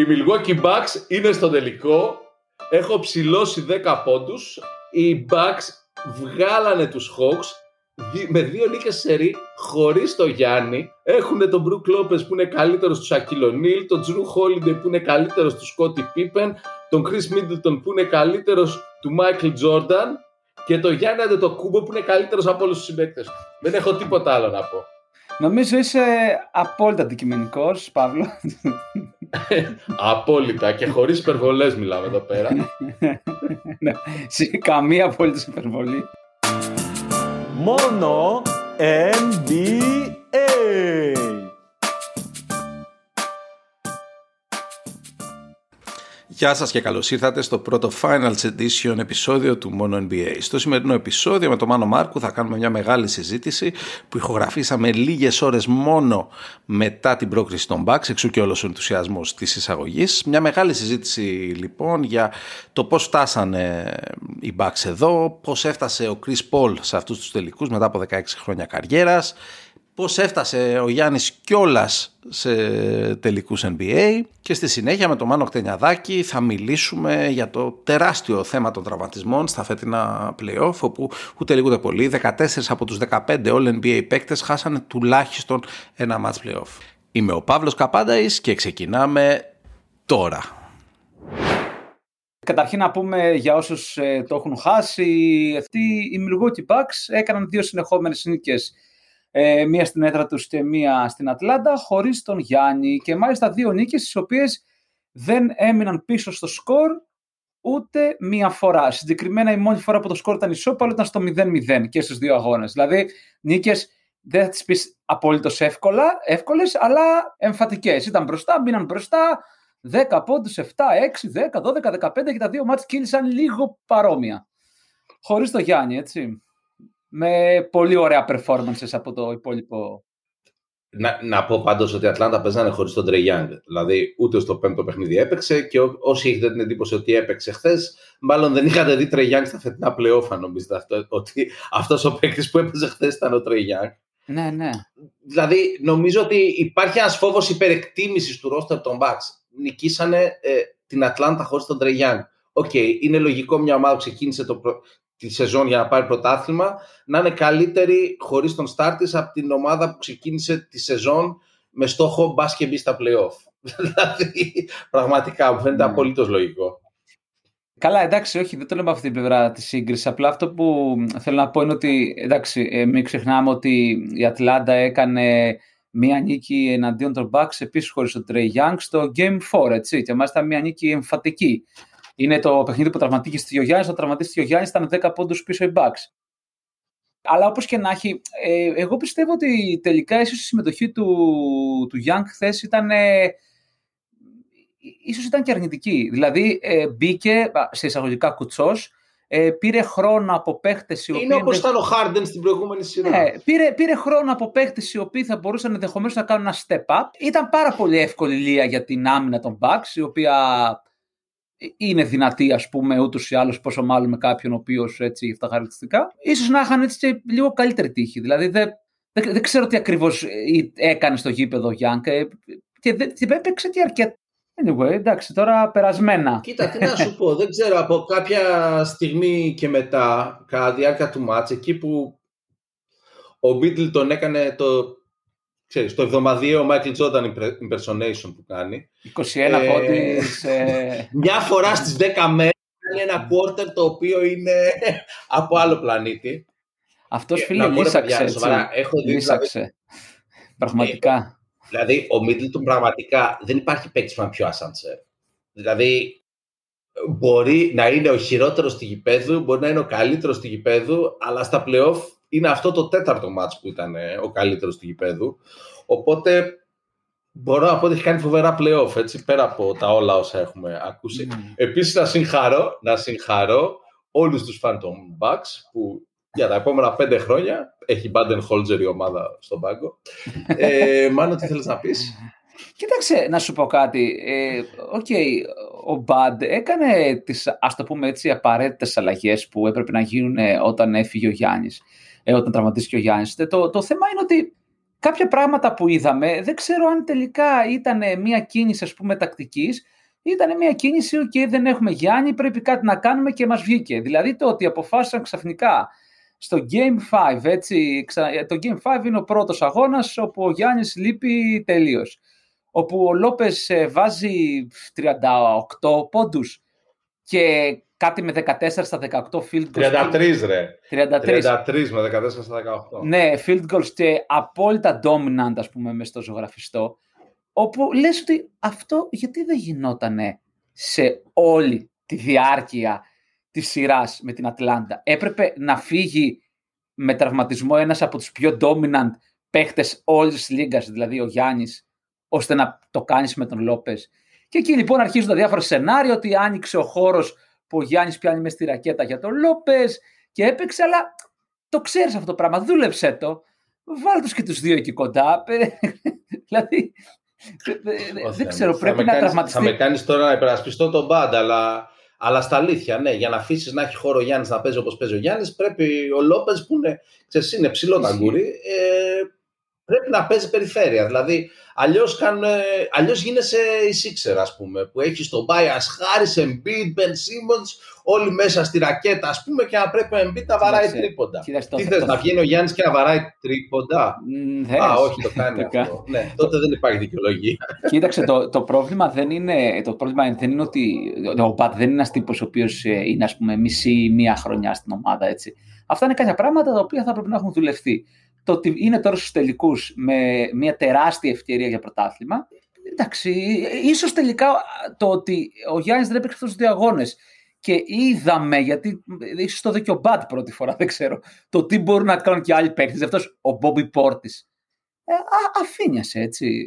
Οι Milwaukee Bucks είναι στο τελικό. Έχω ψηλώσει 10 πόντους. Οι Bucks βγάλανε τους Hawks με δύο νίκες σερί χωρίς το Γιάννη. Έχουν τον Μπρουκ Λόπες που είναι καλύτερος του Σακυλονίλ, τον Τζρου Χόλιντε που είναι καλύτερος του Σκότι Πίπεν, τον Chris Middleton που είναι καλύτερος του Μάικλ Τζόρνταν και τον Γιάννη το Κούμπο που είναι καλύτερος από όλους τους συμπαίκτες Δεν έχω τίποτα άλλο να πω. Νομίζω είσαι απόλυτα αντικειμενικός, Παύλο. απόλυτα και χωρίς υπερβολές μιλάμε εδώ πέρα. ναι, καμία απόλυτης υπερβολή. Μόνο NBA. Γεια σας και καλώς ήρθατε στο πρώτο Finals Edition επεισόδιο του Mono NBA. Στο σημερινό επεισόδιο με τον Μάνο Μάρκου θα κάνουμε μια μεγάλη συζήτηση που ηχογραφήσαμε λίγες ώρες μόνο μετά την πρόκριση των Bucks, εξού και όλος ο ενθουσιασμός της εισαγωγής. Μια μεγάλη συζήτηση λοιπόν για το πώς φτάσανε οι Bucks εδώ, πώς έφτασε ο Chris Paul σε αυτούς τους τελικούς μετά από 16 χρόνια καριέρας, πώς έφτασε ο Γιάννης κιόλας σε τελικούς NBA και στη συνέχεια με τον Μάνο Κτενιαδάκη θα μιλήσουμε για το τεράστιο θέμα των τραυματισμών στα φετινά playoff όπου ούτε λίγο ούτε πολύ 14 από τους 15 All NBA παίκτες χάσανε τουλάχιστον ένα match playoff. Είμαι ο Παύλος Καπάνταης και ξεκινάμε τώρα. Καταρχήν να πούμε για όσους ε, το έχουν χάσει, αυτοί οι Milwaukee Bucks έκαναν δύο συνεχόμενες νίκες ε, μία στην έδρα τους και μία στην Ατλάντα, χωρίς τον Γιάννη και μάλιστα δύο νίκες τις οποίες δεν έμειναν πίσω στο σκορ ούτε μία φορά. Συγκεκριμένα η μόνη φορά που το σκορ ήταν ισόπαλο ήταν στο 0-0 και στους δύο αγώνες. Δηλαδή νίκες δεν θα τις πεις απολύτως εύκολα, εύκολες, αλλά εμφατικές. Ήταν μπροστά, μείναν μπροστά, 10 πόντους, 7, 6, 10, 12, 15 και τα δύο μάτς κύλησαν λίγο παρόμοια. Χωρίς το Γιάννη, έτσι με πολύ ωραία performances από το υπόλοιπο. Να, να πω πάντως ότι η Ατλάντα παίζανε χωρίς τον Trae Young. Δηλαδή, ούτε στο πέμπτο παιχνίδι έπαιξε και ό, όσοι έχετε την εντύπωση ότι έπαιξε χθες, μάλλον δεν είχατε δει Trae Young στα φετινά πλεόφα, νομίζετε αυτό, ότι αυτός ο παίκτης που έπαιζε χθες ήταν ο Trae Young. Ναι, ναι. Δηλαδή, νομίζω ότι υπάρχει ένας φόβος υπερεκτίμησης του ρόστερ των Bucks. Νικήσανε ε, την Ατλάντα χωρίς τον Trae Young. Οκ, okay, είναι λογικό μια ομάδα που ξεκίνησε το, τη σεζόν για να πάρει πρωτάθλημα να είναι καλύτερη χωρίς τον σταρ της από την ομάδα που ξεκίνησε τη σεζόν με στόχο μπας και μπει στα playoff. δηλαδή, πραγματικά μου φαίνεται mm. απολύτως λογικό. Καλά, εντάξει, όχι, δεν το λέμε από αυτή την πλευρά της σύγκρισης. Απλά αυτό που θέλω να πω είναι ότι, εντάξει, ε, μην ξεχνάμε ότι η Ατλάντα έκανε μία νίκη εναντίον των Bucks επίσης χωρίς τον Trey Young στο Game 4, έτσι. Και μάλιστα μία νίκη εμφατική. Είναι το παιχνίδι που τραυματίστηκε ο Γιάννη. Το τραυματίστηκε ο Γιάννη ήταν 10 πόντους πίσω οι Bucks. Αλλά όπως και να έχει, ε, εγώ πιστεύω ότι τελικά ίσως η συμμετοχή του, του Young χθες ήταν. Ε, ίσως ήταν και αρνητική. Δηλαδή ε, μπήκε σε εισαγωγικά κουτσός, ε, πήρε χρόνο από παίχτες οι οποίοι. Είναι όπω ήταν ο Χάρντεν στην προηγούμενη σειρά. Ναι, πήρε, πήρε χρόνο από παίχτες οι οποίοι θα μπορούσαν ενδεχομένως να κάνουν ένα step up. Ήταν πάρα πολύ εύκολη λία για την άμυνα των Bucks, η οποία είναι δυνατή, ας πούμε, ούτως ή άλλως, πόσο μάλλον με κάποιον ο οποίος έτσι έχει τα χαρακτηριστικά. σω να είχαν έτσι και λίγο καλύτερη τύχη. Δηλαδή δεν, δεν, δεν ξέρω τι ακριβώς ε, έκανε στο γήπεδο Γιάνκ ε, και δεν έπαιξε και αρκετά. Anyway, εντάξει, τώρα περασμένα. Κοίτα, τι να σου πω, δεν ξέρω, από κάποια στιγμή και μετά, κατά τη διάρκεια του μάτς, εκεί που ο Μπίτλ τον έκανε το ξέρεις, το εβδομαδιαίο Michael Jordan impersonation που κάνει. 21 ε, πόντι. Μια φορά στις 10 μέρες κάνει ένα quarter το οποίο είναι από άλλο πλανήτη. Αυτός φίλε λύσαξε. Έχω δει, λύσαξε. Πραγματικά. Ε, δηλαδή, ο Middleton πραγματικά δεν υπάρχει παίκτης που είναι πιο ασάντσερ. Δηλαδή, μπορεί να είναι ο χειρότερος του γηπέδου, μπορεί να είναι ο καλύτερος του γηπέδου, αλλά στα playoff είναι αυτό το τέταρτο μάτς που ήταν ε, ο καλύτερος του γηπέδου. Οπότε μπορώ να πω ότι έχει κάνει φοβερά playoff, έτσι, πέρα από τα όλα όσα έχουμε ακούσει. Mm. Επίσης να συγχαρώ, να συγχαρώ όλους τους Phantom Bucks που για τα επόμενα πέντε χρόνια έχει Baden Holzer η ομάδα στον πάγκο. ε, Μάνο, τι θέλεις να πεις; Κοίταξε, να σου πω κάτι. Ε, okay, ο Μπαντ έκανε τις, ας το πούμε έτσι, απαραίτητες αλλαγές που έπρεπε να γίνουν όταν έφυγε ο Γιάννης ε, όταν τραυματίστηκε ο Γιάννης. Το, το θέμα είναι ότι κάποια πράγματα που είδαμε, δεν ξέρω αν τελικά ήταν μια κίνηση ας πούμε τακτικής, ήταν μια κίνηση, ok, δεν έχουμε Γιάννη, πρέπει κάτι να κάνουμε και μας βγήκε. Δηλαδή το ότι αποφάσισαν ξαφνικά στο Game 5, έτσι, το Game 5 είναι ο πρώτος αγώνας όπου ο Γιάννης λείπει τελείως. Όπου ο Λόπες ε, βάζει 38 πόντους και κάτι με 14 στα 18 field goals. 33 ρε. 33. 33 με 14 στα 18. Ναι, field goals και απόλυτα dominant ας πούμε μες στο ζωγραφιστό. Όπου λες ότι αυτό γιατί δεν γινότανε σε όλη τη διάρκεια της σειράς με την Ατλάντα. Έπρεπε να φύγει με τραυματισμό ένας από τους πιο dominant παίχτες όλης της λίγας, δηλαδή ο Γιάννης, ώστε να το κάνεις με τον Lopez. Και εκεί λοιπόν αρχίζουν τα διάφορα σενάρια ότι άνοιξε ο χώρος που ο Γιάννης πιάνει μες στη ρακέτα για τον Λόπες και έπαιξε, αλλά το ξέρεις αυτό το πράγμα, δούλεψέ το. Βάλ τους και τους δύο εκεί κοντά. δηλαδή, δεν ξέρω, πρέπει να τραυματιστεί. Θα με κάνεις τώρα να υπερασπιστώ τον Μπάντα, αλλά αλλά στα αλήθεια, ναι, για να αφήσεις να έχει χώρο ο Γιάννης να παίζει όπως παίζει ο Γιάννης, πρέπει ο Λόπες που είναι, ξέρεις, είναι ψηλό ταγκούρι, ε, πρέπει να παίζει περιφέρεια. Δηλαδή, αλλιώς αλλιώς γίνεσαι η Σίξερ, ας πούμε, που έχεις τον Μπάια Χάρη, Embiid, Ben Simmons, όλοι μέσα στη ρακέτα, ας πούμε, και να πρέπει ο Embiid να βαράει τρίποντα. Τι θες, να βγαίνει ο Γιάννης και να βαράει τρίποντα; Α, όχι, το κάνει αυτό. ναι, τότε δεν υπάρχει δικαιολογία. Κοίταξε, το, το, πρόβλημα δεν είναι, το πρόβλημα δεν είναι ότι ο Μπατ δεν είναι ένας τύπος ο οποίος ε, είναι, ας πούμε, μισή μία χρονιά στην ομάδα, έτσι. Αυτά είναι κάποια πράγματα τα οποία θα πρέπει να έχουν δουλευτεί το ότι είναι τώρα στους τελικούς με μια τεράστια ευκαιρία για πρωτάθλημα, εντάξει, ίσως τελικά το ότι ο Γιάννης δεν έπαιξε αυτούς τους δύο αγώνες και είδαμε, γιατί ίσως το δει ο Μπάτ πρώτη φορά, δεν ξέρω, το τι μπορούν να κάνουν και άλλοι παίκτες, αυτός ο Μπόμπι Πόρτης. Ε, αφήνιασε έτσι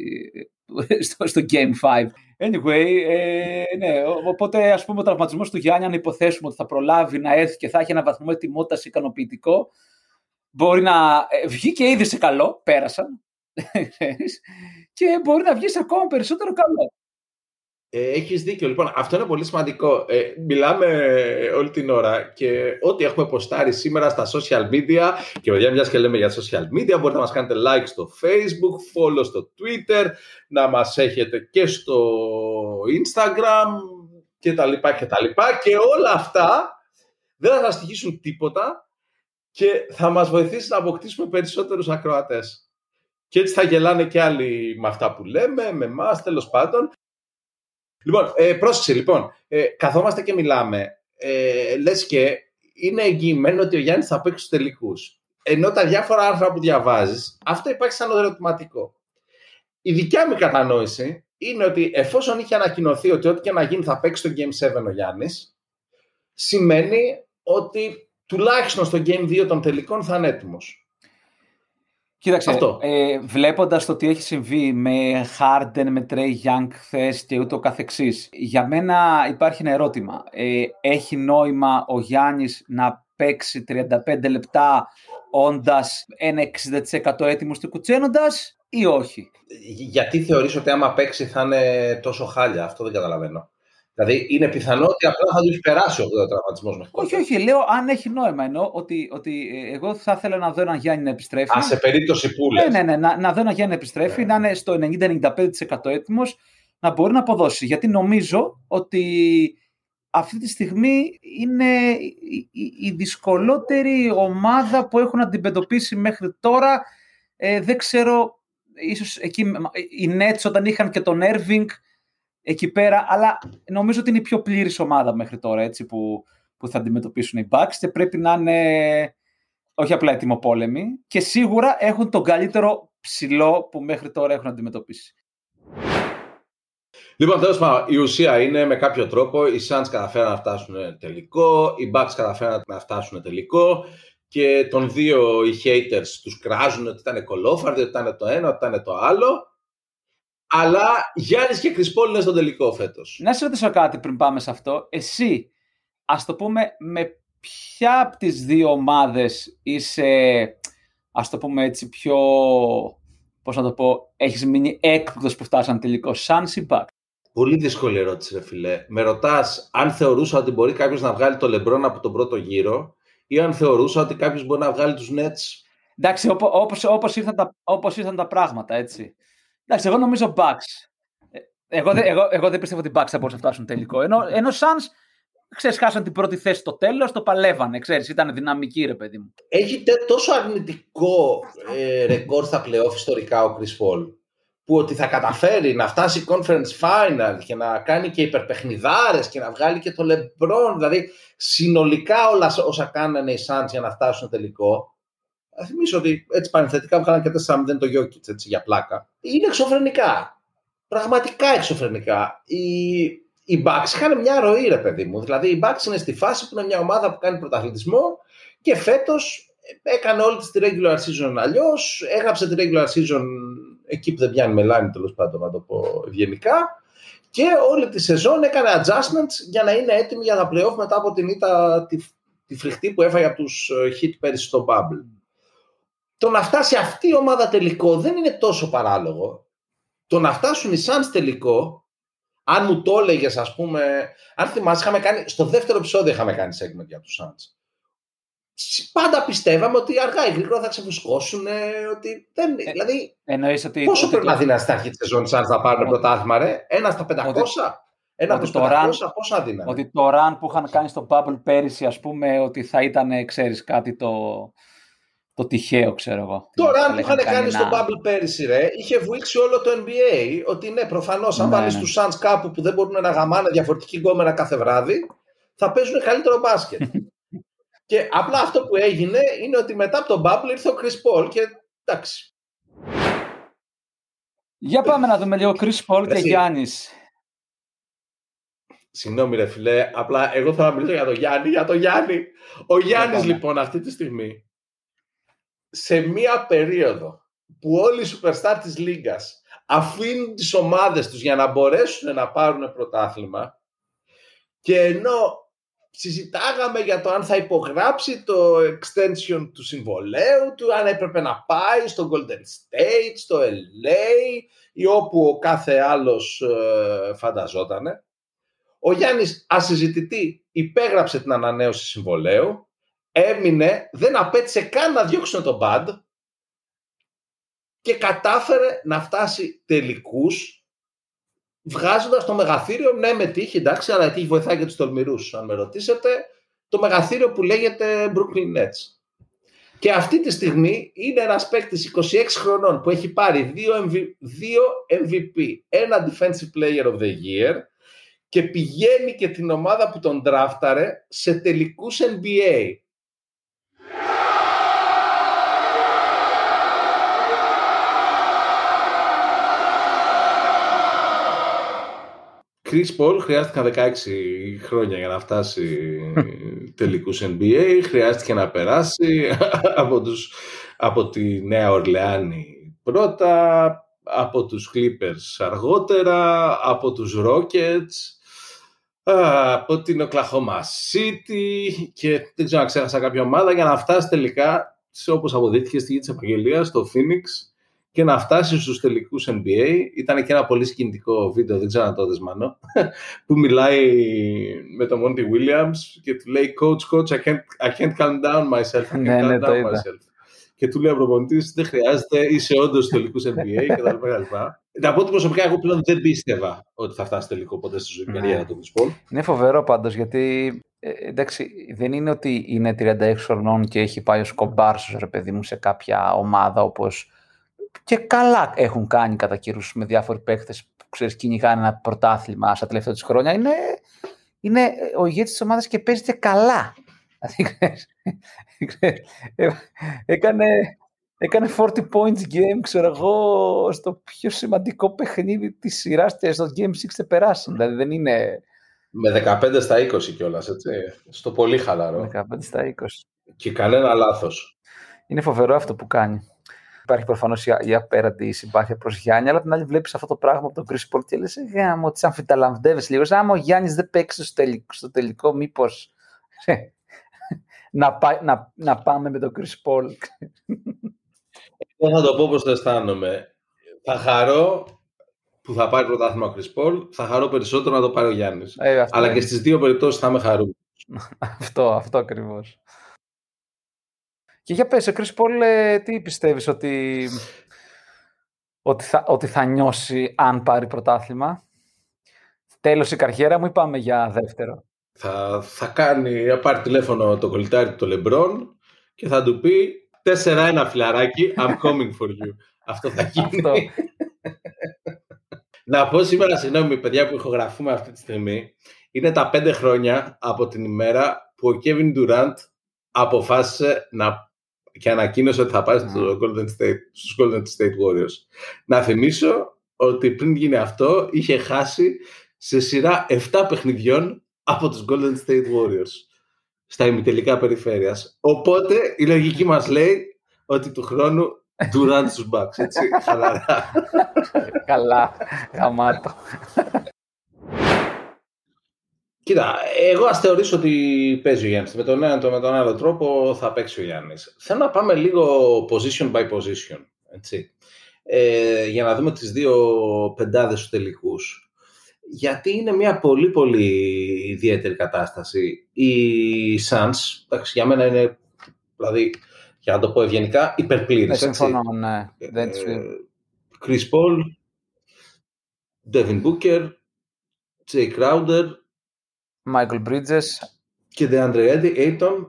στο, στο Game 5. Anyway, ε, ναι, οπότε ας πούμε ο τραυματισμός του Γιάννη, αν υποθέσουμε ότι θα προλάβει να έρθει και θα έχει ένα βαθμό ετοιμότητας ικανοποιητικό, Μπορεί να ε, βγει και ήδη σε καλό, πέρασαν, και μπορεί να βγει ακόμα περισσότερο καλό. Ε, έχεις δίκιο. Λοιπόν, αυτό είναι πολύ σημαντικό. Ε, μιλάμε όλη την ώρα και ό,τι έχουμε ποστάρει σήμερα στα social media και παιδιά μιας και λέμε για social media μπορείτε να μας κάνετε like στο facebook, follow στο twitter, να μας έχετε και στο instagram και τα λοιπά και τα λοιπά και όλα αυτά δεν θα σας στοιχήσουν τίποτα και θα μας βοηθήσει να αποκτήσουμε περισσότερους ακροατές. Και έτσι θα γελάνε και άλλοι με αυτά που λέμε, με εμάς, τέλος πάντων. Λοιπόν, ε, πρόσεξε λοιπόν, ε, καθόμαστε και μιλάμε, ε, λες και είναι εγγυημένο ότι ο Γιάννης θα παίξει στους τελικούς. Ενώ τα διάφορα άρθρα που διαβάζεις, αυτό υπάρχει σαν ερωτηματικό. Η δικιά μου κατανόηση είναι ότι εφόσον είχε ανακοινωθεί ότι ό,τι και να γίνει θα παίξει στο Game 7 ο Γιάννης, σημαίνει ότι τουλάχιστον στο Game 2 των τελικών θα είναι έτοιμος. Κοίταξε, Αυτό. Ε, βλέποντας το τι έχει συμβεί με Harden, με Trey Young χθες και ούτω καθεξής, για μένα υπάρχει ένα ερώτημα. Ε, έχει νόημα ο Γιάννης να παίξει 35 λεπτά όντας ένα 60% έτοιμος και κουτσένοντας ή όχι; Γιατί θεωρείς ότι άμα παίξει θα είναι τόσο χάλια, αυτό δεν καταλαβαίνω. Δηλαδή είναι πιθανό ότι απλά θα τους έχει περάσει ο τραυματισμό μέχρι Όχι, όχι. Λέω αν έχει νόημα. Εννοώ ότι, ότι ε, εγώ θα ήθελα να δω έναν Γιάννη να επιστρέφει. Α, σε περίπτωση που λες. Ναι, ναι, ναι. Να, να δω έναν Γιάννη να επιστρέφει, ναι. να είναι στο 90-95% έτοιμος, να μπορεί να αποδώσει. Γιατί νομίζω ότι αυτή τη στιγμή είναι η, δυσκολότερη ομάδα που έχουν αντιμετωπίσει μέχρι τώρα. Ε, δεν ξέρω, ίσως εκεί οι Nets όταν είχαν και τον Irving εκεί πέρα, αλλά νομίζω ότι είναι η πιο πλήρης ομάδα μέχρι τώρα έτσι, που, που θα αντιμετωπίσουν οι Bucks και πρέπει να είναι όχι απλά ετοιμοπόλεμοι και σίγουρα έχουν τον καλύτερο ψηλό που μέχρι τώρα έχουν αντιμετωπίσει. Λοιπόν, τέλος πάντων, η ουσία είναι με κάποιο τρόπο οι Suns καταφέραν να φτάσουν τελικό, οι Bucks καταφέραν να φτάσουν τελικό και των δύο οι haters τους κράζουν ότι ήταν κολόφαρδοι, ότι ήταν το ένα, ότι ήταν το άλλο αλλά Γιάννης και Κρυσπόλ είναι στον τελικό φέτος. Να σε ρωτήσω κάτι πριν πάμε σε αυτό. Εσύ, ας το πούμε, με ποια από τις δύο ομάδες είσαι, ας το πούμε έτσι, πιο. Πώς να το πω, έχεις μείνει έκπληκτος που φτάσαν τελικό, σαν ή Πολύ δύσκολη ερώτηση, ρε φιλέ. Με ρωτάς αν θεωρούσα ότι μπορεί κάποιος να βγάλει το Λεμπρόν από τον πρώτο γύρο ή αν θεωρούσα ότι κάποιος μπορεί να βγάλει τους Nets Εντάξει, όπω όπως, όπως, ήρθαν τα, όπως ήρθαν τα πράγματα, έτσι. Εντάξει, εγώ νομίζω Bucks. Ε, Εγώ, δεν- εγώ, εγώ δεν πιστεύω ότι οι Bucks θα μπορούσαν να φτάσουν τελικό. Ενώ, ενώ Suns, ξέρεις, χάσαν την πρώτη θέση στο τέλος, το παλεύανε, ξέρεις, ήταν δυναμική, ρε παιδί μου. Έχει τε- τόσο αρνητικό ε, ρεκόρ στα playoff ιστορικά ο Chris Paul που ότι θα καταφέρει να φτάσει conference final και να κάνει και υπερπαιχνιδάρες και να βγάλει και το LeBron, δηλαδή συνολικά όλα σ- όσα κάνανε οι Suns για να φτάσουν τελικό. Θα θυμίσω ότι έτσι πανεθετικά βγάλαν και 4-0 το Jokic έτσι, για πλάκα. Είναι εξωφρενικά. Πραγματικά εξωφρενικά. Οι, οι Bucks είχαν μια ροή, ρε παιδί μου. Δηλαδή, οι Bucks είναι στη φάση που είναι μια ομάδα που κάνει πρωταθλητισμό και φέτος έκανε όλη της τη regular season αλλιώς, έγραψε τη regular season εκεί που δεν πιάνει μελάνη τέλος πάντων να το πω ευγενικά και όλη τη σεζόν έκανε adjustments για να είναι έτοιμη για τα playoff μετά από την ήττα τη, τη φρικτή που έφαγε από τους ε, hit πέρυσι στο bubble. Το να φτάσει αυτή η ομάδα τελικό δεν είναι τόσο παράλογο. Το να φτάσουν οι Suns τελικό, αν μου το έλεγες, ας πούμε, αν θυμάσαι, είχαμε κάνει, στο δεύτερο επεισόδιο είχαμε κάνει segment για τους Suns πάντα πιστεύαμε ότι αργά ή γρήγορα θα ξεφουσκώσουν. Ότι δεν, δηλαδή, Εννοείς ότι... πόσο ότι πρέπει το- να δίνει στην αρχή της σεζόν σαν να πάρουν Ότι- πρωτάθλημα, ρε; Ένα στα 500, ένα ότι από το 500, run- πόσα δίνανε; Ότι το run που είχαν κάνει στο Bubble πέρυσι, ας πούμε, ότι θα ήταν, ξέρεις, κάτι το, το τυχαίο, ξέρω εγώ. Το run Θα που είχαν λέγανε κάνει στο ένα- Bubble πέρυσι, ρε, είχε βουήξει όλο το NBA. Ότι ναι, προφανώς, αν Ναι, βάλεις ναι. τους Suns κάπου που δεν μπορούν να γαμάνε διαφορετική γκόμενα κάθε βράδυ, θα παίζουν καλύτερο μπάσκετ. και απλά αυτό που έγινε είναι ότι μετά από τον Bubble ήρθε ο Chris Paul και εντάξει. Για πάμε να δούμε λίγο Chris Paul και Εσύ. Γιάννης. Συγγνώμη ρε φιλέ, απλά εγώ θέλω να μιλήσω για τον Γιάννη, για τον Γιάννη. Ο Γιάννης πάμε. λοιπόν αυτή τη στιγμή, σε μία περίοδο που όλοι οι superstar της Λίγκας αφήνουν τις ομάδες τους για να μπορέσουν να πάρουν πρωτάθλημα και ενώ συζητάγαμε για το αν θα υπογράψει το extension του συμβολέου του, αν έπρεπε να πάει στο Golden State, στο LA ή όπου ο κάθε άλλος ε, φανταζότανε. Ο Γιάννης ασυζητητή υπέγραψε την ανανέωση συμβολέου, έμεινε, δεν απέτησε καν να διώξουν τον Bad και κατάφερε να φτάσει τελικούς βγάζοντας το μεγαθύριο, ναι με τύχη, εντάξει, αλλά η τύχη βοηθάει και τους τολμηρούς, αν με ρωτήσετε, το μεγαθύριο που λέγεται Brooklyn Nets. Και αυτή τη στιγμή είναι ένας παίκτης 26 χρονών που έχει πάρει δύο, MV, δύο MVP, ένα Defensive Player of the Year και πηγαίνει και την ομάδα που τον δράφταρε σε τελικούς NBA. Chris Paul χρειάστηκαν 16 χρόνια για να φτάσει τελικούς NBA. Χρειάστηκε να περάσει από, τους, από τη Νέα Ορλεάνη πρώτα, από τους Clippers αργότερα, από τους Rockets, α, από την Oklahoma City και δεν ξέρω αν ξέχασα κάποια ομάδα για να φτάσει τελικά, σε, όπως αποδείχθηκε στη γη της Επαγγελίας, στο Phoenix και να φτάσει στους τελικούς NBA. Ήταν και ένα πολύ συγκινητικό βίντεο, δεν ξέρω αν το δεις Μάνο, που μιλάει με τον Monty Williams και του λέει «Coach, coach, I can't, I can't calm down myself, I can't Ναι, calm ναι, το down είδα. myself». Και του λέει ο προπονητής «Δεν χρειάζεται, είσαι όντως στους τελικούς NBA» και τα λοιπά. και τα λοιπά. Να πω ότι προσωπικά εγώ πλέον δεν πίστευα ότι θα φτάσει τελικό ποτέ στη ζωή Ναι. καριέρα του Chris Paul. Είναι φοβερό πάντως γιατί ε, εντάξει, δεν είναι ότι είναι 36 χρονών και έχει πάει ο Σκομπάρσος ρε παιδί μου σε κάποια ομάδα όπως και καλά έχουν κάνει κατά καιρούς με διάφοροι παίχτες που ξέρεις κυνηγάνε ένα πρωτάθλημα στα τελευταία τους χρόνια. Είναι, είναι ο ηγέτης της ομάδας και παίζει και καλά. Δηλαδή, ξέρεις, ξέρεις, ε, έκανε, έκανε 40 points game, ξέρω εγώ, στο πιο σημαντικό παιχνίδι της σειράς, στο Game 6 ξεπεράσαν. Δηλαδή δεν είναι Με 15 στα 20 κιόλας, έτσι. Στο πολύ χαλαρό. 15 στα 20. Και κανένα λάθος. Είναι φοβερό αυτό που κάνει. Υπάρχει προφανώς η, η απέραντη συμπάθεια προς Γιάννη, αλλά την άλλη βλέπεις αυτό το πράγμα από τον Chris Paul και λες: Γάμο, τις αμφιταλαμβδεύεις λίγο. Άμα ο Γιάννης δεν παίξει στο τελικό, στο τελικό μήπως. να, πά- να, να πάμε με τον Chris Paul. Εγώ θα το πω πώς το αισθάνομαι. Θα χαρώ που θα πάρει πρωτάθλημα ο Chris Paul, θα χαρώ περισσότερο να το πάρει ο Γιάννης. Ε, αυτό, Αλλά είναι. και στις δύο περιπτώσεις θα είμαι χαρούμενος. αυτό, αυτό ακριβώς. Και για πες, Chris Paul, ε, τι πιστεύεις ότι, ότι, θα, ότι θα νιώσει αν πάρει πρωτάθλημα; Τέλος η καριέρα μου ή πάμε για δεύτερο. Θα, θα κάνει, θα πάρει τηλέφωνο το κολλητάρι του Λεμπρόν και θα του πει 4-1 φιλαράκι, I'm coming for you. Αυτό θα γίνει. Να πω σήμερα, συγγνώμη παιδιά που ηχογραφούμε αυτή τη στιγμή, είναι τα πέντε χρόνια από την ημέρα που ο Kevin Durant αποφάσισε να και ανακοίνωσε ότι θα πάει στο Golden State, στους Golden State Warriors. Να θυμίσω ότι πριν γίνει αυτό είχε χάσει σε σειρά 7 παιχνιδιών από τους Golden State Warriors στα ημιτελικά περιφέρειας. Οπότε η λογική μας λέει ότι του χρόνου Durant στους Bucks, έτσι, χαλαρά. Καλά, γαμάτο. Κοίτα, εγώ ας θεωρήσω ότι παίζει ο Γιάννης. Με τον ένα με τον άλλο τρόπο θα παίξει ο Γιάννης. Θέλω να πάμε λίγο position by position, έτσι. Ε, για να δούμε τις δύο πεντάδες τους τελικούς. Γιατί είναι μια πολύ πολύ ιδιαίτερη κατάσταση. Οι Suns, εντάξει, για μένα είναι, δηλαδή, για να το πω ευγενικά, υπερπλήρης. Ναι, συμφωνώ, ναι. Δεν ε, Chris Paul, Devin Booker, Jay Crowder, Michael Bridges και DeAndre Ayton.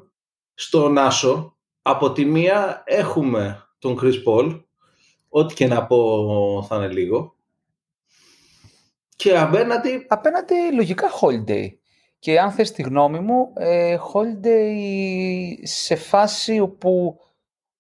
Στον Άσο, από τη μία έχουμε τον Chris Paul, ό,τι και να πω θα είναι λίγο. Και απέναντι... Απέναντι λογικά Holiday. Και αν θες τη γνώμη μου, ε, Holiday σε φάση όπου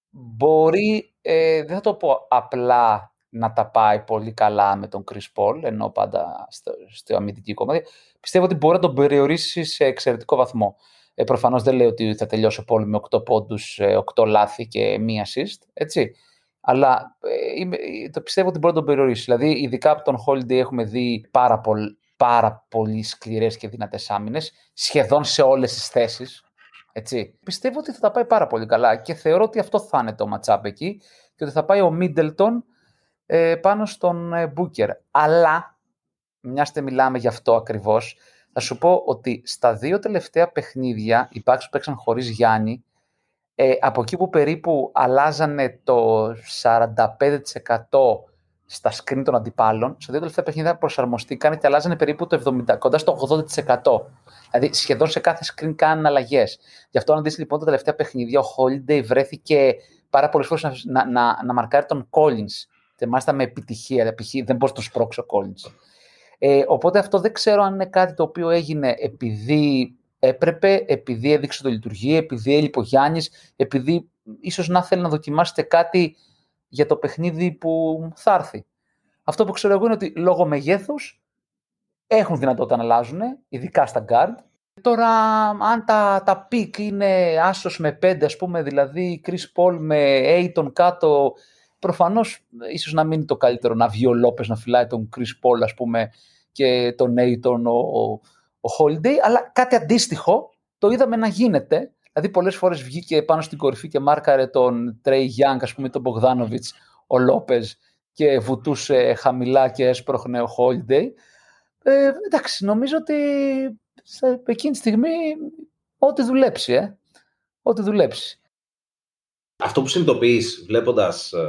μπορεί, ε, δεν θα το πω απλά να τα πάει πολύ καλά με τον Chris Paul, ενώ πάντα στο, στο αμυντική κομμάτι, πιστεύω ότι μπορεί να τον περιορίσει σε εξαιρετικό βαθμό. Ε, προφανώς δεν λέω ότι θα τελειώσει ο Paul με 8 πόντους, 8 λάθη και μία assist, έτσι. Αλλά ε, το πιστεύω ότι μπορεί να τον περιορίσει. Δηλαδή, ειδικά από τον Holiday έχουμε δει πάρα, πολύ, πάρα πολύ σκληρές και δυνατές άμυνες, σχεδόν σε όλες τις θέσεις. Έτσι. Πιστεύω ότι θα τα πάει πάρα πολύ καλά και θεωρώ ότι αυτό θα είναι το matchup εκεί και ότι θα πάει ο Middleton ε, πάνω στον ε, Booker. Αλλά, μιας μιλάμε γι' αυτό ακριβώς, θα σου πω ότι στα δύο τελευταία παιχνίδια, οι Bucks που παίξαν χωρίς Γιάννη, ε, από εκεί που περίπου αλλάζανε το 45% στα screen των αντιπάλων, στα δύο τελευταία παιχνίδια προσαρμοστήκαν και αλλάζανε περίπου το 70%, κοντά στο 80%. Δηλαδή σχεδόν σε κάθε screen κάνουν αλλαγές. Γι' αυτό, αν δεις λοιπόν τα τελευταία παιχνίδια, ο Holiday βρέθηκε πάρα πολλές φορές να, να, να, να μαρκάρει τον Collins και μάλιστα με επιτυχία. Δεν μπορεί να το σπρώξει ο Collins. Ε, οπότε αυτό δεν ξέρω αν είναι κάτι το οποίο έγινε επειδή έπρεπε, επειδή έδειξε το λειτουργεί, επειδή έλειπε ο Γιάννης, επειδή ίσως να θέλει να δοκιμάσετε κάτι για το παιχνίδι που θα έρθει. Αυτό που ξέρω εγώ είναι ότι λόγω μεγέθους έχουν δυνατότητα να αλλάζουν, ειδικά στα guard. Τώρα, αν τα, τα pick είναι άσος με πέντε, ας πούμε, δηλαδή Chris Paul με Aiton κάτω Προφανώς ίσως να μην είναι το καλύτερο να βγει ο Λόπες να φυλάει τον Chris Paul, ας πούμε, και τον Nate ο, ο Holiday, αλλά κάτι αντίστοιχο το είδαμε να γίνεται. Δηλαδή, πολλές φορές βγήκε πάνω στην κορυφή και μάρκαρε τον Trey Young, ας πούμε, τον Bogdanovic, ο Λόπες και βουτούσε χαμηλά και έσπροχνε ο Holiday. Ε, εντάξει, νομίζω ότι σε εκείνη τη στιγμή ό,τι δουλέψει, ε. Ό,τι δουλέψει. Αυτό που συνειδητοποιείς βλέποντας ε,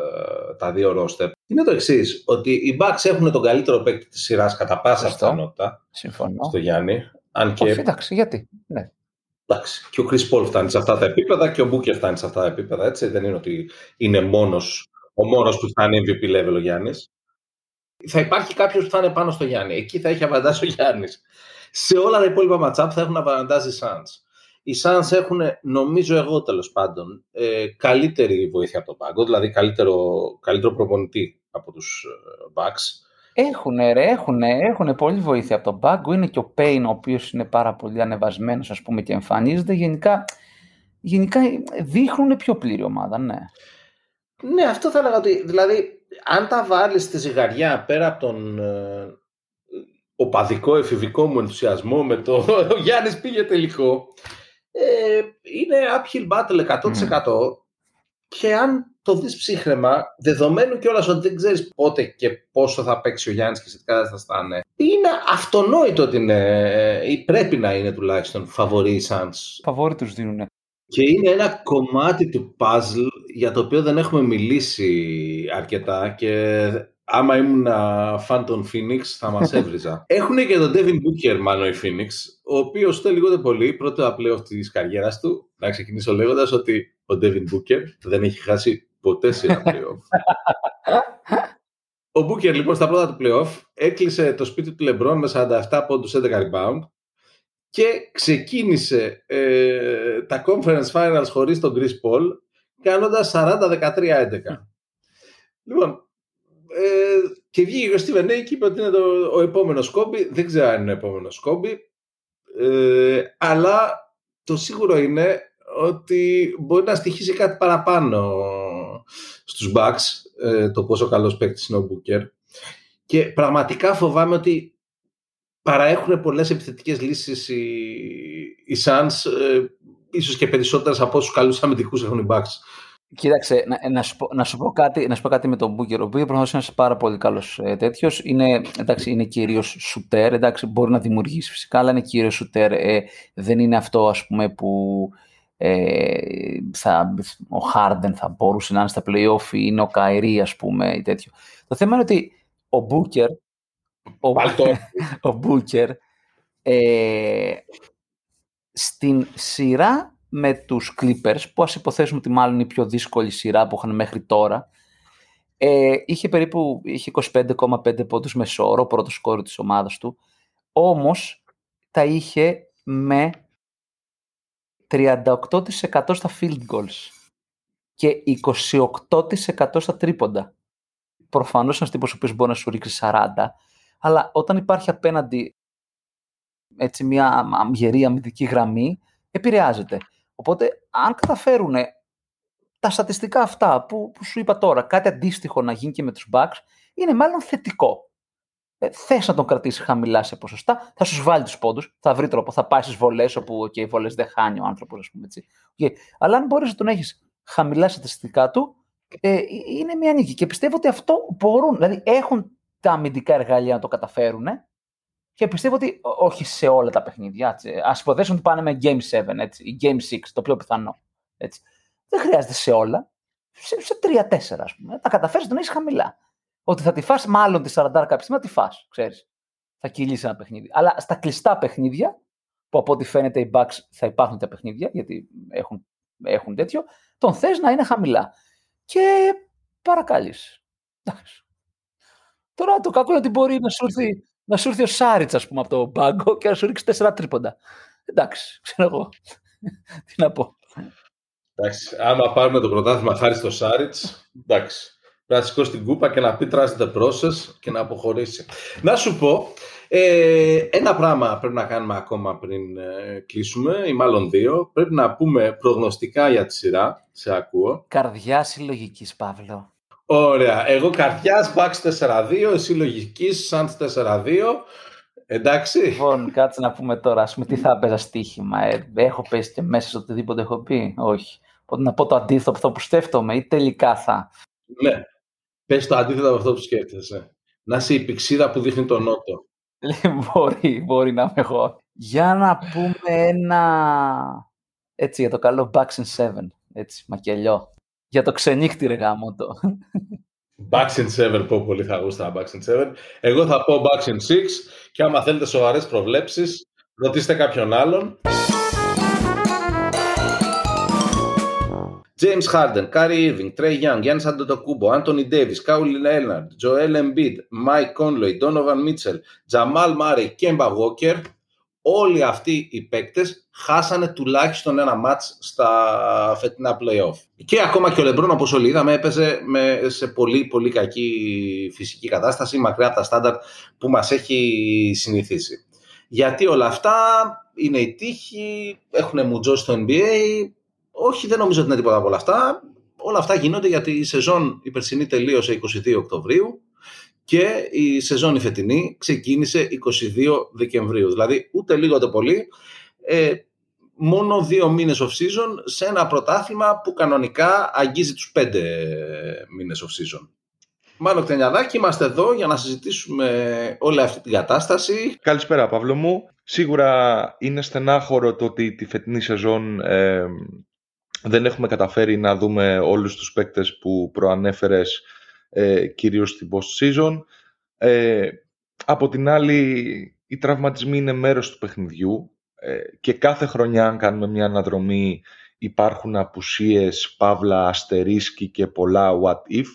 τα δύο ρόστερ είναι το εξής: Ότι οι Bucks έχουν τον καλύτερο παίκτη της σειράς κατά πάσα πιθανότητα. Συμφωνώ. Στο Γιάννη. Αν και... Όχι, εντάξει, γιατί; Ναι. Εντάξει, και ο Chris Paul φτάνει σε αυτά τα επίπεδα και ο Booker φτάνει σε αυτά τα επίπεδα. Έτσι. Δεν είναι ότι είναι μόνος, ο μόνος που φτάνει MVP level ο Γιάννης. Θα υπάρχει κάποιος που θα είναι πάνω στο Γιάννη. Εκεί θα έχει αβαντάζει ο Γιάννης. Σε όλα τα υπόλοιπα ματσάπ θα έχουν αβαντάζει οι Suns. Οι Suns έχουν, νομίζω εγώ τέλος πάντων, ε, καλύτερη βοήθεια από τον πάγκο, δηλαδή καλύτερο, καλύτερο προπονητή από τους ε, Bucks. Έχουν, ρε, έχουν, έχουν πολύ βοήθεια από τον πάγκο. Είναι και ο Payne, ο οποίος είναι πάρα πολύ ανεβασμένος, ας πούμε, και εμφανίζεται. Γενικά, γενικά δείχνουν πιο πλήρη ομάδα, ναι. Ναι, αυτό θα έλεγα ότι, δηλαδή, αν τα βάλεις στη ζυγαριά πέρα από τον ε, οπαδικό, εφηβικό μου ενθουσιασμό με το ο Γιάννης πήγε τελικό, ε, είναι uphill battle 100% και αν το δεις ψύχρεμα, δεδομένου κιόλας ότι δεν ξέρεις πότε και πόσο θα παίξει ο Γιάννης και σε τι κατάσταση θα είναι, είναι αυτονόητο ότι είναι, ή πρέπει να είναι τουλάχιστον φαβορή οι Suns. Φαβορή τους δίνουν. Και είναι ένα κομμάτι του puzzle για το οποίο δεν έχουμε μιλήσει αρκετά και άμα ήμουν φαν των Phoenix θα μας έβριζα. Έχουν και τον Devin Booker μάλλον οι Phoenix, ο οποίος ούτε λίγο πολύ πρώτο playoff της καριέρας του. Να ξεκινήσω λέγοντας ότι ο Devin Booker δεν έχει χάσει ποτέ σειρά playoff. Ο Booker λοιπόν στα πρώτα του playoff έκλεισε το σπίτι του LeBron με 47 πόντους 11 rebound και ξεκίνησε ε, τα conference finals χωρίς τον Chris Paul κάνοντας 40-13-11. λοιπόν, ε, και βγήκε ο Steven A και είπε ότι είναι το, ο επόμενος Kobe. Δεν ξέρω αν είναι ο επόμενος Kobe. Ε, αλλά το σίγουρο είναι ότι μπορεί να στοιχήσει κάτι παραπάνω στους Bucks, ε, το πόσο καλός παίκτης είναι ο Booker. Και πραγματικά φοβάμαι ότι παραέχουν πολλές επιθετικές λύσεις οι, οι Suns, ε, ίσως και περισσότερες από όσους καλούς αμυντικούς έχουν οι Bucks. Κοίταξε, να, να, σου πω, να, σου πω κάτι, να σου πω κάτι με τον Booker. Ο Booker προφανώς είναι πάρα πολύ καλός ε, τέτοιος. Είναι, εντάξει, είναι κυρίως σουτέρ, εντάξει, μπορεί να δημιουργήσει φυσικά, αλλά είναι κυρίως σουτέρ. Ε, δεν είναι αυτό, ας πούμε, που ε, θα, ο Harden θα μπορούσε να είναι στα playoff ή είναι ο Καϊρή, ας πούμε, ή τέτοιο. Το θέμα είναι ότι ο Booker ο, ο Booker ε, στην σειρά με τους Clippers, που ας υποθέσουμε ότι μάλλον είναι η πιο δύσκολη σειρά που είχαν μέχρι τώρα, ε, είχε περίπου είχε 25,5 πόντους μεσόωρο, πρώτος σκόρο της ομάδας του, όμως τα είχε με 38% στα field goals και 28% στα τρίποντα. Προφανώς ένας τύπος ο οποίος μπορεί να σου ρίξει 40, αλλά όταν υπάρχει απέναντι έτσι μια γερή αμυντική γραμμή, επηρεάζεται. Οπότε, αν καταφέρουν τα στατιστικά αυτά που, που σου είπα τώρα, κάτι αντίστοιχο να γίνει και με τους Bucks, είναι μάλλον θετικό. Ε, Θες να τον κρατήσει χαμηλά σε ποσοστά, θα σου βάλει τους πόντους, θα βρει τρόπο, θα πάει στις βολές όπου okay, οι βολές δεν χάνει ο άνθρωπος, ας πούμε έτσι. Okay. Αλλά αν μπορείς να τον έχεις χαμηλά στατιστικά του, ε, είναι μια νίκη. Και πιστεύω ότι αυτό μπορούν, δηλαδή έχουν τα αμυντικά εργαλεία να το καταφέρουν. Και πιστεύω ότι όχι σε όλα τα παιχνίδια. Α υποθέσουμε ότι πάνε με Game 7 έτσι, ή Game 6, το πιο πιθανό. Έτσι. Δεν χρειάζεται σε όλα. Σε, σε 3-4, ας πούμε. Τα καταφέρεις τον έχεις χαμηλά. Ότι θα τη φας μάλλον τη 40 κάποια στιγμή, τη φας, ξέρεις. Θα κυλήσει ένα παιχνίδι. Αλλά στα κλειστά παιχνίδια, που από ό,τι φαίνεται οι Bucks θα υπάρχουν τα παιχνίδια, γιατί έχουν, έχουν τέτοιο, τον θες να είναι χαμηλά. Και παρακάλεις. Τώρα το κακό είναι ότι μπορεί να σου έρθει, να σου έρθει ο Σάριτς, ας πούμε, από το μπάγκο και να σου ρίξει τέσσερα τρίποντα. Εντάξει, ξέρω εγώ. Τι να πω. Εντάξει, άμα πάρουμε το πρωτάθλημα χάρη στο Σάριτς, εντάξει. Πρέπει να σηκώσει την κούπα και να πει trust the process και να αποχωρήσει. Να σου πω, ε, ένα πράγμα πρέπει να κάνουμε ακόμα πριν ε, κλείσουμε, ή μάλλον δύο. Πρέπει να πούμε προγνωστικά για τη σειρά. Σε ακούω. Καρδιά συλλογικής, Παύλο. Ωραία. Εγώ καρδιάς Bucks 4-2, εσύ λογικής Suns 4-2. Εντάξει. Λοιπόν, κάτσε να πούμε τώρα, ας πούμε, τι θα έπαιζα στοίχημα. Ε, έχω πέσει και μέσα σε οτιδήποτε έχω πει. Όχι. Οπότε να πω το αντίθετο από αυτό που σκέφτομαι ή τελικά θα. Ναι. Πες το αντίθετο από αυτό που σκέφτεσαι. Να είσαι η πηξίδα που δείχνει τον νότο. μπορεί, μπορεί να είμαι εγώ. Για να πούμε ένα... Έτσι, για το καλό Bucks in 7. Έτσι, μακελιό. Για το ξενύχτη ρε γάμο το. Bucks in 7, πω πολύ θα γούστα Bucks in 7. Εγώ θα πω Bucks in 6 και άμα θέλετε σοβαρές προβλέψεις, ρωτήστε κάποιον άλλον. James Harden, Kyrie Irving, Trey Young, Giannis Antetokounmpo, Anthony Davis, Kawhi Leonard, Joel Embiid, Mike Conley, Donovan Mitchell, Jamal Murray, Kemba Walker, όλοι αυτοί οι παίκτες χάσανε τουλάχιστον ένα μάτς στα φετινά play-off. Και ακόμα και ο Λεμπρόν, όπως όλοι είδαμε, έπαιζε με, σε πολύ πολύ κακή φυσική κατάσταση, μακριά από τα στάνταρ που μας έχει συνηθίσει. Γιατί όλα αυτά είναι η τύχη, έχουν μουτζώσει στο NBA, όχι, δεν νομίζω ότι είναι τίποτα από όλα αυτά. Όλα αυτά γίνονται γιατί η σεζόν η περσινή τελείωσε 22 Οκτωβρίου και η σεζόν η φετινή ξεκίνησε 22 Δεκεμβρίου. Δηλαδή ούτε λίγο το πολύ, ε, μόνο δύο μήνες off season σε ένα πρωτάθλημα που κανονικά αγγίζει τους πέντε μήνες off season. Μάλλον Κτενιαδάκη, είμαστε εδώ για να συζητήσουμε όλη αυτή την κατάσταση. Καλησπέρα Παύλο μου. Σίγουρα είναι στενάχωρο το ότι τη φετινή σεζόν ε, δεν έχουμε καταφέρει να δούμε όλους τους παίκτες που προανέφερες ε, κυρίως στην post-season. Ε, από την άλλη, οι τραυματισμοί είναι μέρος του παιχνιδιού ε, και κάθε χρονιά αν κάνουμε μια αναδρομή υπάρχουν απουσίες, παύλα, αστερίσκη και πολλά what if.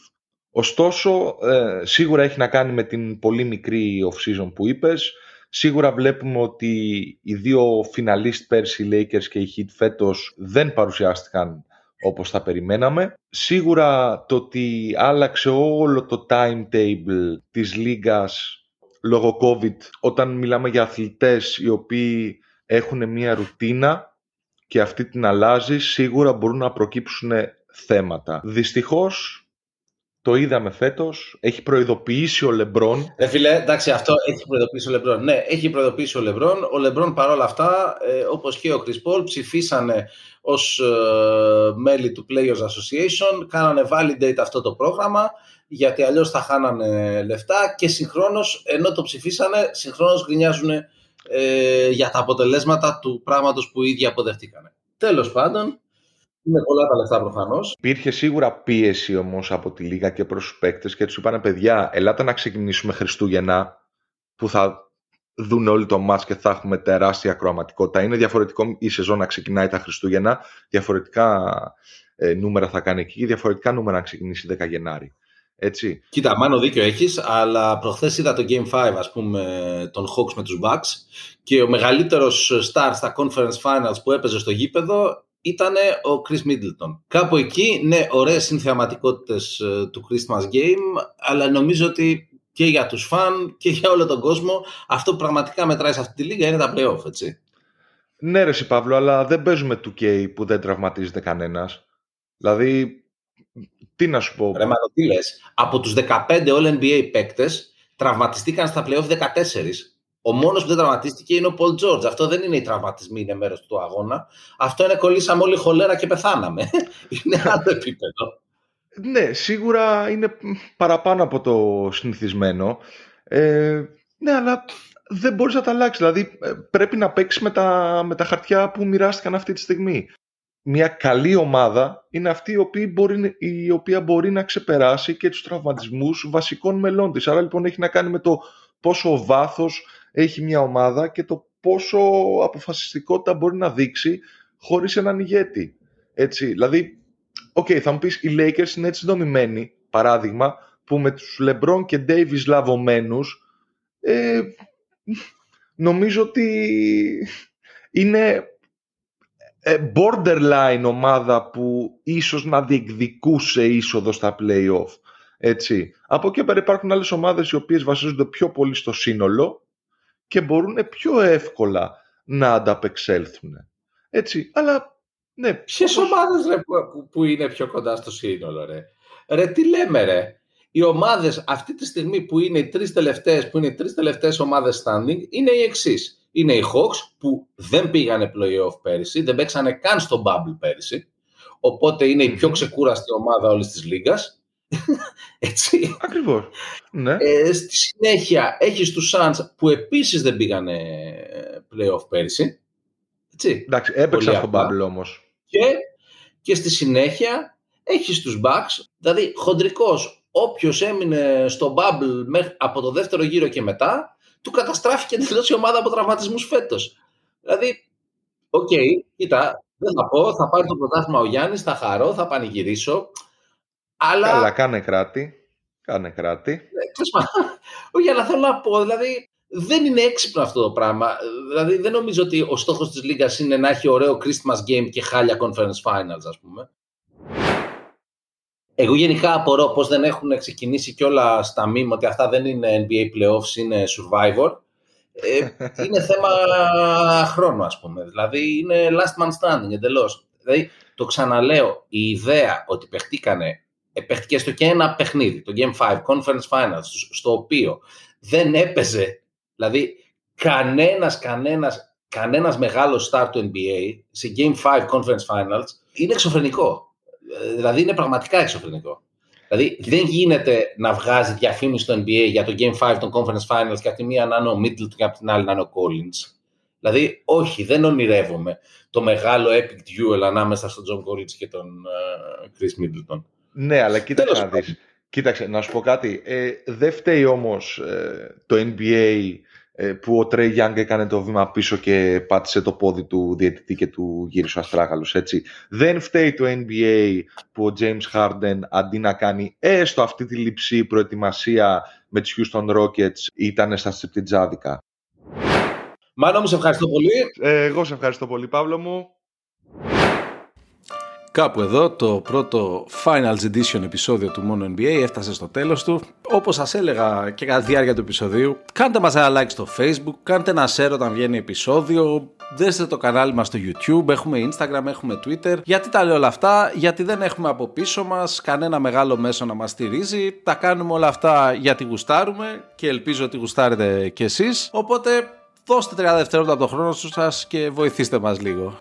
Ωστόσο, ε, σίγουρα έχει να κάνει με την πολύ μικρή off-season που είπες. Σίγουρα βλέπουμε ότι οι δύο φιναλίστ πέρσι, οι Lakers και οι Heat φέτος, δεν παρουσιάστηκαν όπως θα περιμέναμε. Σίγουρα το ότι άλλαξε όλο το timetable της λίγας λόγω COVID, όταν μιλάμε για αθλητές οι οποίοι έχουν μια ρουτίνα και αυτή την αλλάζει, σίγουρα μπορούν να προκύψουν θέματα. Δυστυχώς, το είδαμε φέτος. Έχει προειδοποιήσει ο Λεμπρόν. Ε, φίλε, εντάξει, αυτό έχει προειδοποιήσει ο Λεμπρόν. Ναι, έχει προειδοποιήσει ο Λεμπρόν. Ο Λεμπρόν παρόλα αυτά, ε, όπως και ο Κρι Πολ, ψηφίσανε ως ε, μέλη του Players Association, κάνανε validate αυτό το πρόγραμμα, γιατί αλλιώς θα χάνανε λεφτά και συγχρόνως, ενώ το ψηφίσανε, συγχρόνως γκρινιάζουν ε, για τα αποτελέσματα του πράγματος που οι ίδιοι αποδεχτήκανε. Τέλος πάντων, είναι πολλά τα λεφτά προφανώς. Υπήρχε σίγουρα πίεση όμως από τη Λίγα και προς τους παίκτες και τους είπανε παιδιά, ελάτε να ξεκινήσουμε Χριστούγεννα που θα δουν όλοι το μάτς και θα έχουμε τεράστια κροαματικότητα. Είναι διαφορετικό η σεζόν να ξεκινάει τα Χριστούγεννα, διαφορετικά ε, νούμερα θα κάνει εκεί, διαφορετικά νούμερα να ξεκινήσει 10 Γενάρη. Έτσι. Κοίτα, μάλλον δίκιο έχεις, αλλά προχθές είδα το Game 5, ας πούμε, των Hawks με τους Bucks και ο μεγαλύτερος star στα Conference Finals που έπαιζε στο γήπεδο ήταν ο Chris Middleton. Κάπου εκεί, ναι, ωραίες συνθεαματικότητες ε, του Christmas Game, αλλά νομίζω ότι και για τους φαν και για όλο τον κόσμο αυτό που πραγματικά μετράει σε αυτή τη λίγα είναι τα playoff, έτσι. Ναι ρε Παύλο, αλλά δεν παίζουμε 2K που δεν τραυματίζεται κανένας. Δηλαδή, τι να σου πω; Ρε μα, τι λες; Από τους 15 All NBA παίκτες τραυματιστήκαν στα playoff 14. Ο μόνος που δεν τραυματίστηκε είναι ο Πολ Τζόρτζ. Αυτό δεν είναι οι τραυματισμοί, είναι μέρος του αγώνα. Αυτό είναι κολλήσαμε όλοι χολέρα και πεθάναμε. είναι άλλο επίπεδο. Ναι, σίγουρα είναι παραπάνω από το συνηθισμένο. Ε, ναι, αλλά δεν μπορείς να τα αλλάξεις. Δηλαδή ε, πρέπει να παίξεις με τα, με τα χαρτιά που μοιράστηκαν αυτή τη στιγμή. Μια καλή ομάδα είναι αυτή η οποία μπορεί, η οποία μπορεί να ξεπεράσει και τους τραυματισμούς βασικών μελών της. Άρα λοιπόν έχει να κάνει με το πόσο βάθος έχει μια ομάδα και το πόσο αποφασιστικότητα μπορεί να δείξει χωρίς έναν ηγέτη. Έτσι, δηλαδή, OK, okay, θα μου πεις, οι Lakers είναι έτσι δομημένοι, παράδειγμα, που με τους LeBron και Davis λαβωμένους, ε, νομίζω ότι είναι ε, borderline ομάδα που ίσως να διεκδικούσε είσοδο στα play-off. Έτσι. Από εκεί πέρα υπάρχουν άλλες ομάδες οι οποίες βασίζονται πιο πολύ στο σύνολο και μπορούν πιο εύκολα να ανταπεξέλθουν. Έτσι, αλλά ναι. Ποιες όπως... ομάδες που, που είναι πιο κοντά στο σύνολο, ρε; Ρε, τι λέμε, ρε; Οι ομάδες αυτή τη στιγμή που είναι οι τρεις τελευταίες, που είναι οι τρεις τελευταίες ομάδες standing, είναι οι εξής. Είναι οι Hawks που δεν πήγανε playoff πέρυσι, δεν παίξανε καν στο bubble πέρυσι. Οπότε είναι η πιο ξεκούραστη ομάδα όλης της λίγας. Έτσι. Ακριβώς. Ναι. Ε, στη συνέχεια έχεις τους Suns που επίσης δεν πήγανε playoff πέρυσι. Έτσι. Εντάξει, έπαιξαν στον Bubble όμως. Και, και στη συνέχεια έχεις τους Bucks, δηλαδή χοντρικώς, όποιος έμεινε στο Bubble από το δεύτερο γύρο και μετά, του καταστράφηκε τελείως η ομάδα από τραυματισμούς φέτος. Δηλαδή, OK, okay, κοίτα, δεν θα πω, θα πάρει το πρωτάθλημα ο Γιάννης, θα χαρώ, θα πανηγυρίσω. Αλλά... Καλά, κάνε κράτει. Κάνε κράτει. Ναι, Όχι, αλλά θέλω να πω, δηλαδή δεν είναι έξυπνο αυτό το πράγμα. Δηλαδή δεν νομίζω ότι ο στόχος της Λίγκας είναι να έχει ωραίο Christmas game και χάλια conference finals, ας πούμε. Εγώ γενικά απορώ πώς δεν έχουν ξεκινήσει κιόλα στα meme ότι αυτά δεν είναι NBA playoffs, είναι survivor. Ε, είναι θέμα χρόνου, ας πούμε. Δηλαδή είναι last man standing εντελώς. Δηλαδή, το ξαναλέω, η ιδέα ότι παιχτήκανε παίχτηκε στο και ένα παιχνίδι, το Game 5, Conference Finals, στο οποίο δεν έπαιζε, δηλαδή κανένας, κανένας, κανένας μεγάλος star του NBA σε Game 5 Conference Finals είναι εξωφρενικό. Ε, δηλαδή είναι πραγματικά εξωφρενικό. Δηλαδή δεν γίνεται να βγάζει διαφήμιση στο NBA για το Game 5 των Conference Finals και από τη μία να είναι ο Middleton και από την άλλη να είναι ο Collins. Δηλαδή, όχι, δεν ονειρεύομαι το μεγάλο epic duel ανάμεσα στον John Collins και τον uh, Chris Middleton. Ναι, αλλά κοίταξε να δεις. Κοίταξε, να σου πω κάτι. Ε, δεν φταίει όμως ε, το NBA ε, που ο Τρέι Γιάνγκ έκανε το βήμα πίσω και πάτησε το πόδι του διαιτητή και του γύρισε ο αστράγαλος, έτσι. Δεν φταίει το NBA που ο James Harden αντί να κάνει έστω αυτή τη λειψή προετοιμασία με τις Houston Rockets ήταν στα στριπτιτζάδικα. Μάνο μου, σε ευχαριστώ πολύ. Ε, εγώ σε ευχαριστώ πολύ, Παύλο μου. Κάπου εδώ το πρώτο Finals Edition επεισόδιο του Mono NBA έφτασε στο τέλος του. Όπως σας έλεγα και κατά τη διάρκεια του επεισοδίου, κάντε μας ένα like στο Facebook, κάντε ένα share όταν βγαίνει επεισόδιο, δέστε το κανάλι μας στο YouTube, έχουμε Instagram, έχουμε Twitter. Γιατί τα λέω όλα αυτά, γιατί δεν έχουμε από πίσω μας κανένα μεγάλο μέσο να μας στηρίζει. Τα κάνουμε όλα αυτά γιατί γουστάρουμε και ελπίζω ότι γουστάρετε κι εσείς. Οπότε δώστε 30 δευτερόλεπτα από το χρόνο σας και βοηθήστε μας λίγο.